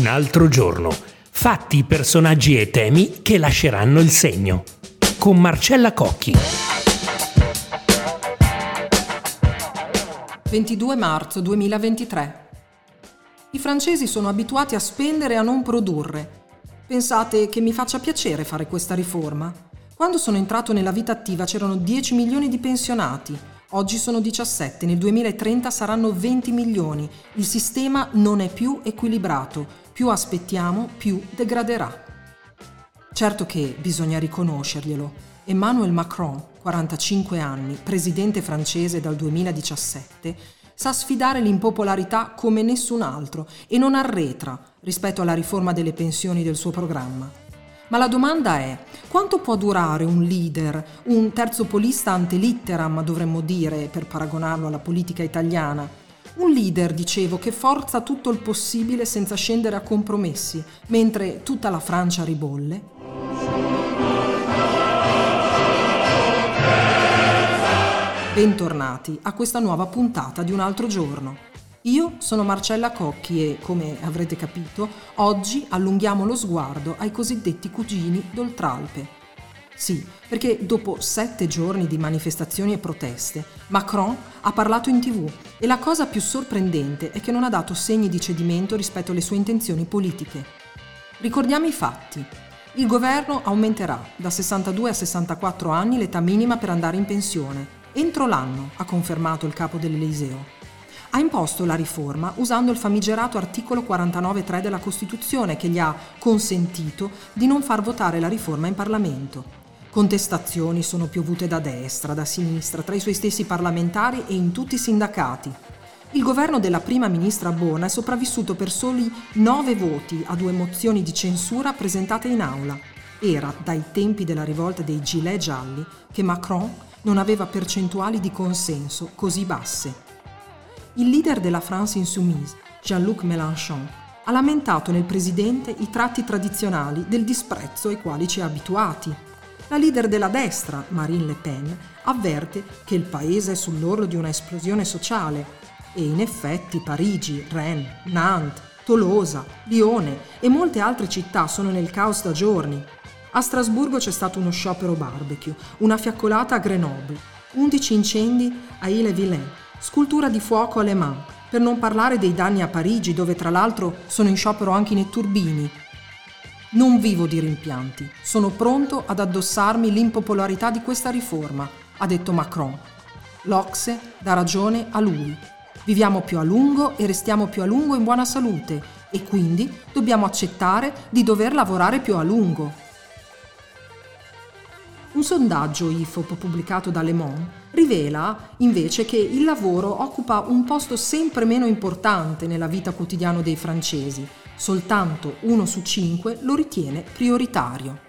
Un altro giorno. Fatti, personaggi e temi che lasceranno il segno. Con Marcella Cocchi. 22 marzo 2023. I francesi sono abituati a spendere e a non produrre. Pensate che mi faccia piacere fare questa riforma? Quando sono entrato nella vita attiva c'erano 10 milioni di pensionati, oggi sono 17, nel 2030 saranno 20 milioni. Il sistema non è più equilibrato, più aspettiamo più degraderà. Certo che bisogna riconoscerglielo. Emmanuel Macron, 45 anni, presidente francese dal 2017, sa sfidare l'impopolarità come nessun altro e non arretra rispetto alla riforma delle pensioni del suo programma. Ma la domanda è, quanto può durare un leader, un terzopolista ante litteram dovremmo dire per paragonarlo alla politica italiana? Un leader, dicevo, che forza tutto il possibile senza scendere a compromessi, mentre tutta la Francia ribolle? Bentornati a questa nuova puntata di un altro giorno. Io sono Marcella Cocchi e, come avrete capito, oggi allunghiamo lo sguardo ai cosiddetti cugini d'Oltralpe. Sì, perché dopo sette giorni di manifestazioni e proteste, Macron ha parlato in tv e la cosa più sorprendente è che non ha dato segni di cedimento rispetto alle sue intenzioni politiche. Ricordiamo i fatti. Il governo aumenterà da 62 a 64 anni l'età minima per andare in pensione. Entro l'anno, ha confermato il capo dell'Eliseo ha imposto la riforma usando il famigerato articolo 49.3 della Costituzione che gli ha consentito di non far votare la riforma in Parlamento. Contestazioni sono piovute da destra, da sinistra, tra i suoi stessi parlamentari e in tutti i sindacati. Il governo della prima ministra Bona è sopravvissuto per soli nove voti a due mozioni di censura presentate in aula. Era dai tempi della rivolta dei gilet gialli che Macron non aveva percentuali di consenso così basse. Il leader della France Insoumise, Jean-Luc Mélenchon, ha lamentato nel presidente i tratti tradizionali del disprezzo ai quali ci ha abituati. La leader della destra, Marine Le Pen, avverte che il paese è sull'orlo di una esplosione sociale e in effetti Parigi, Rennes, Nantes, Tolosa, Lione e molte altre città sono nel caos da giorni. A Strasburgo c'è stato uno sciopero barbecue, una fiaccolata a Grenoble, 11 incendi a Ille-Villain Scultura di fuoco a Le Mans, per non parlare dei danni a Parigi, dove tra l'altro sono in sciopero anche i netturbini. Non vivo di rimpianti, sono pronto ad addossarmi l'impopolarità di questa riforma, ha detto Macron. L'Ocse dà ragione a lui. Viviamo più a lungo e restiamo più a lungo in buona salute e quindi dobbiamo accettare di dover lavorare più a lungo. Un sondaggio IFOP pubblicato da Le Monde rivela invece che il lavoro occupa un posto sempre meno importante nella vita quotidiana dei francesi, soltanto uno su cinque lo ritiene prioritario.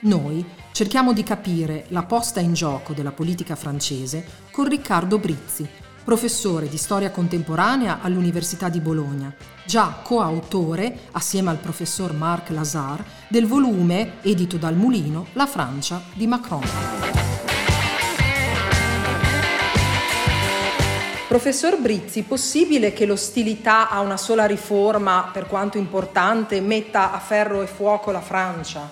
Noi cerchiamo di capire la posta in gioco della politica francese con Riccardo Brizzi, professore di storia contemporanea all'Università di Bologna, già coautore, assieme al professor Marc Lazare, del volume edito dal Mulino La Francia di Macron. Professor Brizzi, possibile che l'ostilità a una sola riforma, per quanto importante, metta a ferro e fuoco la Francia?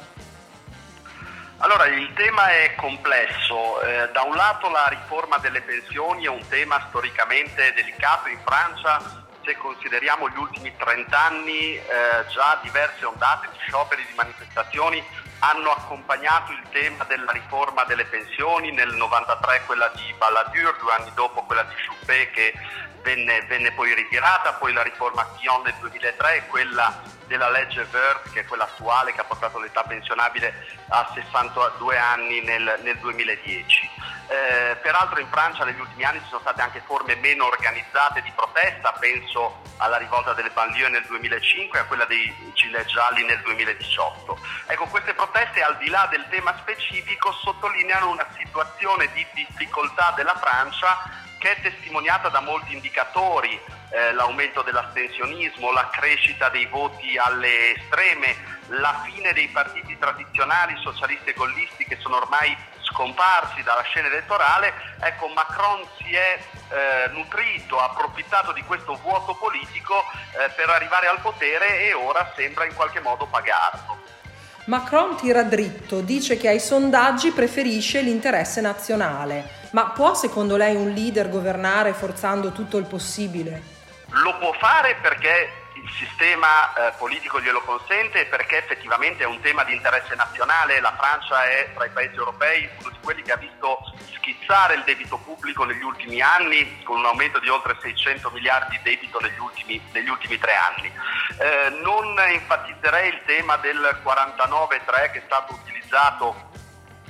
Allora, il tema è complesso. Eh, da un lato la riforma delle pensioni è un tema storicamente delicato in Francia. Se consideriamo gli ultimi 30 anni, eh, già diverse ondate di scioperi, di manifestazioni hanno accompagnato il tema della riforma delle pensioni, nel 93 quella di Balladur, due anni dopo quella di Juppé che venne, venne poi ritirata, poi la riforma Fillon nel 2003 e quella della legge Vert, che è quella attuale che ha portato l'età pensionabile a 62 anni nel, nel 2010. Eh, peraltro in Francia negli ultimi anni ci sono state anche forme meno organizzate di protesta, penso alla rivolta delle banlieue nel 2005 e a quella dei gialli nel 2018. Ecco, queste proteste al di là del tema specifico sottolineano una situazione di difficoltà della Francia che è testimoniata da molti indicatori, eh, l'aumento dell'astensionismo, la crescita dei voti alle estreme, la fine dei partiti tradizionali socialisti e gollisti che sono ormai scomparsi dalla scena elettorale, ecco Macron si è eh, nutrito, ha approfittato di questo vuoto politico eh, per arrivare al potere e ora sembra in qualche modo pagarlo. Macron tira dritto, dice che ai sondaggi preferisce l'interesse nazionale. Ma può secondo lei un leader governare forzando tutto il possibile? Lo può fare perché il sistema eh, politico glielo consente perché effettivamente è un tema di interesse nazionale. La Francia è tra i paesi europei uno di quelli che ha visto schizzare il debito pubblico negli ultimi anni con un aumento di oltre 600 miliardi di debito negli ultimi, negli ultimi tre anni. Eh, non enfatizzerei il tema del 49-3 che è stato utilizzato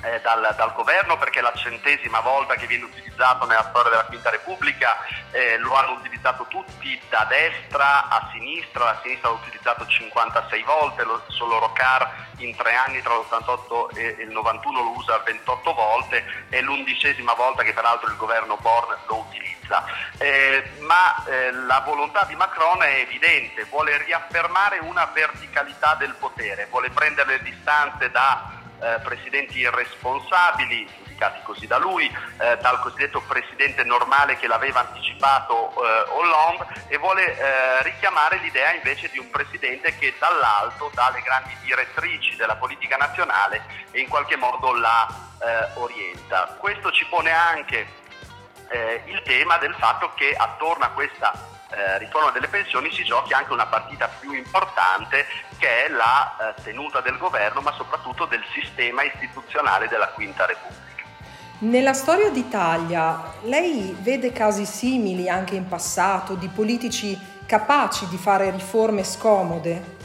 eh, dal, dal, governo perché è la centesima volta che viene utilizzato nella storia della Quinta Repubblica, eh, lo hanno utilizzato tutti da destra a sinistra, la sinistra l'ha utilizzato 56 volte, lo, solo Rocard in tre anni tra l'88 e il 91 lo usa 28 volte, è l'undicesima volta che peraltro il governo Born lo utilizza. Eh, ma eh, la volontà di Macron è evidente, vuole riaffermare una verticalità del potere, vuole prendere le distanze da eh, presidenti irresponsabili, indicati così da lui, eh, dal cosiddetto presidente normale che l'aveva anticipato eh, Hollande e vuole eh, richiamare l'idea invece di un presidente che dall'alto dà le grandi direttrici della politica nazionale e in qualche modo la eh, orienta. Questo ci pone anche eh, il tema del fatto che attorno a questa eh, riforma delle pensioni si giochi anche una partita più importante che è la eh, tenuta del governo ma soprattutto del sistema istituzionale della Quinta Repubblica. Nella storia d'Italia lei vede casi simili anche in passato di politici capaci di fare riforme scomode?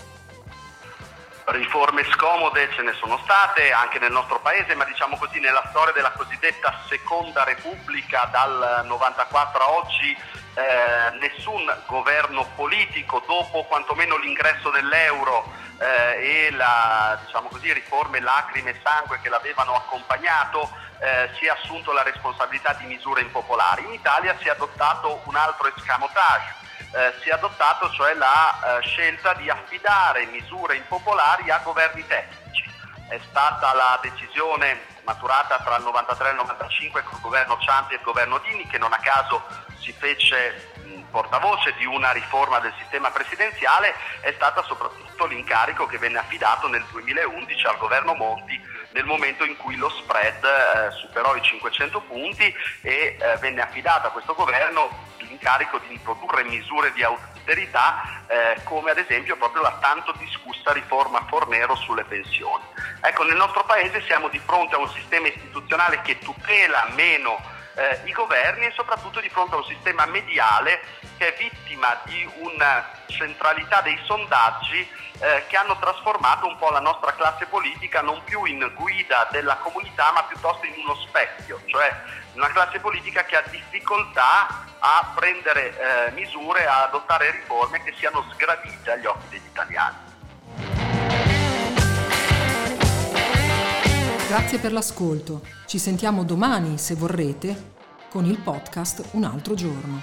Riforme scomode ce ne sono state anche nel nostro paese, ma diciamo così nella storia della cosiddetta Seconda Repubblica dal 94 a oggi eh, nessun governo politico dopo quantomeno l'ingresso dell'euro eh, e la diciamo così, riforme lacrime e sangue che l'avevano accompagnato eh, si è assunto la responsabilità di misure impopolari. In Italia si è adottato un altro escamotage, eh, si è adottato cioè la eh, scelta di affidare misure impopolari a governi tecnici. È stata la decisione maturata tra il 93 e il 95 con il governo Ciampi e il governo Dini che non a caso si fece portavoce di una riforma del sistema presidenziale è stata soprattutto l'incarico che venne affidato nel 2011 al governo Monti nel momento in cui lo spread eh, superò i 500 punti e eh, venne affidato a questo governo l'incarico di introdurre misure di austerità eh, come ad esempio proprio la tanto discussa riforma Fornero sulle pensioni. Ecco, nel nostro Paese siamo di fronte a un sistema istituzionale che tutela meno eh, i governi e soprattutto di fronte a un sistema mediale che è vittima di una centralità dei sondaggi eh, che hanno trasformato un po' la nostra classe politica non più in guida della comunità ma piuttosto in uno specchio, cioè una classe politica che ha difficoltà a prendere eh, misure, a adottare riforme che siano sgradite agli occhi degli italiani. Grazie per l'ascolto. Ci sentiamo domani, se vorrete, con il podcast Un altro giorno.